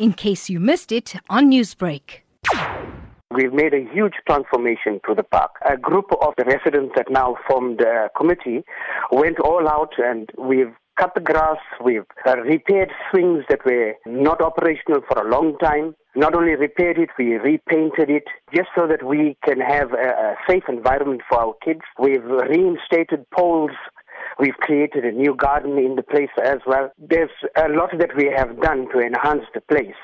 in case you missed it on Newsbreak. We've made a huge transformation to the park. A group of the residents that now formed a committee went all out and we've cut the grass, we've repaired swings that were not operational for a long time. Not only repaired it, we repainted it just so that we can have a safe environment for our kids. We've reinstated poles We've created a new garden in the place as well. There's a lot that we have done to enhance the place.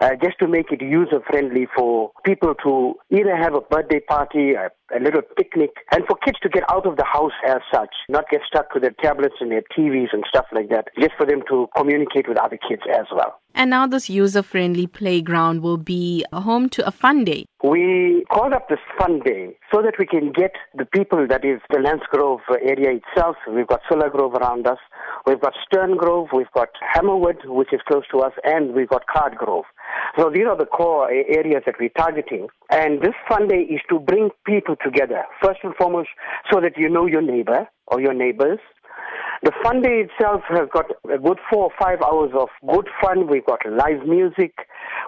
Uh, just to make it user friendly for people to either have a birthday party, a, a, little picnic, and for kids to get out of the house as such, not get stuck to their tablets and their TVs and stuff like that, just for them to communicate with other kids as well. And now this user friendly playground will be a home to a fun day. We called up this fun day so that we can get the people that is the Lance Grove area itself. We've got Solar Grove around us. We've got Stern Grove. We've got Hammerwood, which is close to us, and we've got Card Grove. So these are the core areas that we're targeting. And this fun day is to bring people together, first and foremost, so that you know your neighbor or your neighbors. The fun day itself has got a good four or five hours of good fun. We've got live music.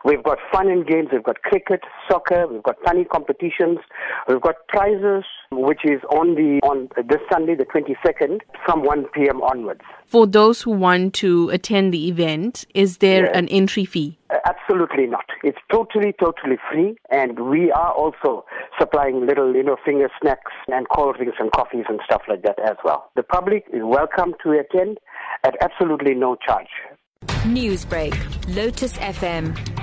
We've got fun and games. We've got cricket, soccer. We've got thunee competitions. We've got prizes, which is on the on this Sunday, the 22nd, from 1 p.m. onwards. For those who want to attend the event, is there yes. an entry fee? Uh, absolutely not. It's totally, totally free, and we are also supplying little, you know, finger snacks and cold drinks and coffees and stuff like that as well. The public is welcome to attend at absolutely no charge. Newsbreak, Lotus FM,